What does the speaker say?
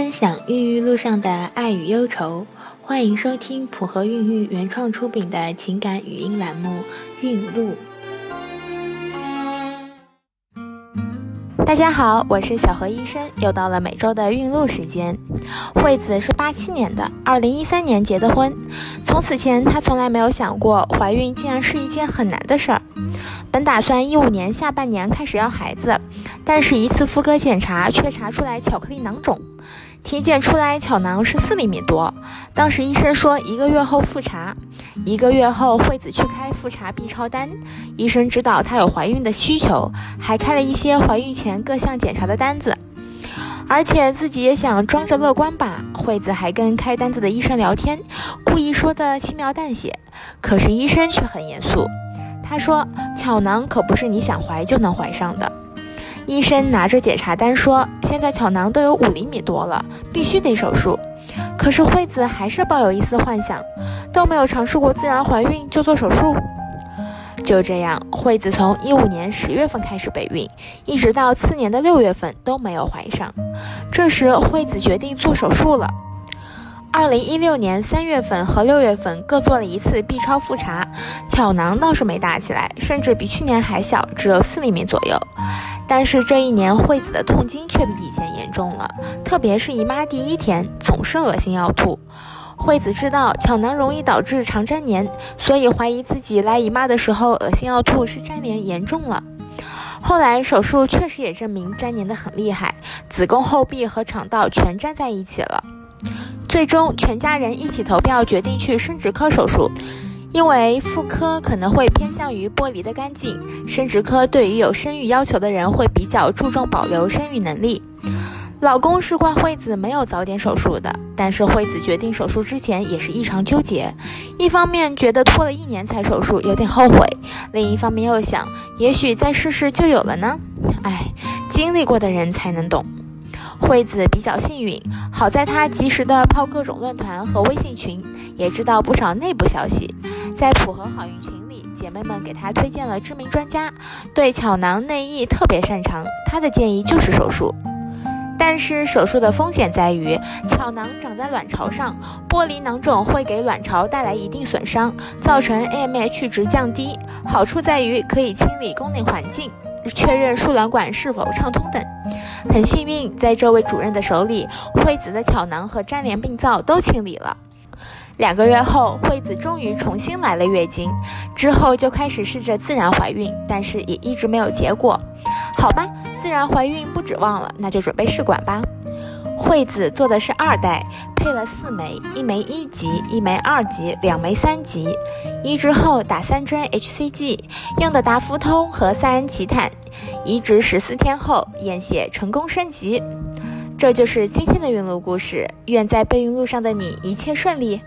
分享孕育路上的爱与忧愁，欢迎收听普和孕育原创出品的情感语音栏目《孕路》。大家好，我是小何医生，又到了每周的孕路时间。惠子是八七年的，二零一三年结的婚。从此前，她从来没有想过怀孕竟然是一件很难的事儿。本打算一五年下半年开始要孩子，但是一次妇科检查却查出来巧克力囊肿。体检出来，巧囊是四厘米多。当时医生说一个月后复查。一个月后，惠子去开复查 B 超单，医生知道她有怀孕的需求，还开了一些怀孕前各项检查的单子。而且自己也想装着乐观吧，惠子还跟开单子的医生聊天，故意说的轻描淡写。可是医生却很严肃，他说巧囊可不是你想怀就能怀上的。医生拿着检查单说：“现在巧囊都有五厘米多了，必须得手术。”可是惠子还是抱有一丝幻想，都没有尝试过自然怀孕就做手术。就这样，惠子从一五年十月份开始备孕，一直到次年的六月份都没有怀上。这时，惠子决定做手术了。二零一六年三月份和六月份各做了一次 B 超复查，巧囊倒是没大起来，甚至比去年还小，只有四厘米左右。但是这一年，惠子的痛经却比以前严重了，特别是姨妈第一天，总是恶心要吐。惠子知道巧囊容易导致肠粘连，所以怀疑自己来姨妈的时候恶心要吐是粘连严重了。后来手术确实也证明粘连的很厉害，子宫后壁和肠道全粘在一起了。最终，全家人一起投票决定去生殖科手术。因为妇科可能会偏向于剥离的干净，生殖科对于有生育要求的人会比较注重保留生育能力。老公是怪惠子没有早点手术的，但是惠子决定手术之前也是异常纠结，一方面觉得拖了一年才手术有点后悔，另一方面又想也许再试试就有了呢。哎，经历过的人才能懂。惠子比较幸运，好在她及时的泡各种论坛和微信群，也知道不少内部消息。在普和好运群里，姐妹们给她推荐了知名专家，对巧囊内衣特别擅长。她的建议就是手术，但是手术的风险在于巧囊长在卵巢上，剥离囊肿会给卵巢带来一定损伤，造成 AMH 值降低。好处在于可以清理宫内环境。确认输卵管是否畅通等。很幸运，在这位主任的手里，惠子的巧囊和粘连病灶都清理了。两个月后，惠子终于重新来了月经，之后就开始试着自然怀孕，但是也一直没有结果。好吧，既然怀孕不指望了，那就准备试管吧。惠子做的是二代，配了四枚，一枚一级，一枚二级，两枚三级。移植后打三针 HCG，用的达芙通和塞恩奇坦。移植十四天后验血成功升级。这就是今天的孕路故事，愿在备孕路上的你一切顺利。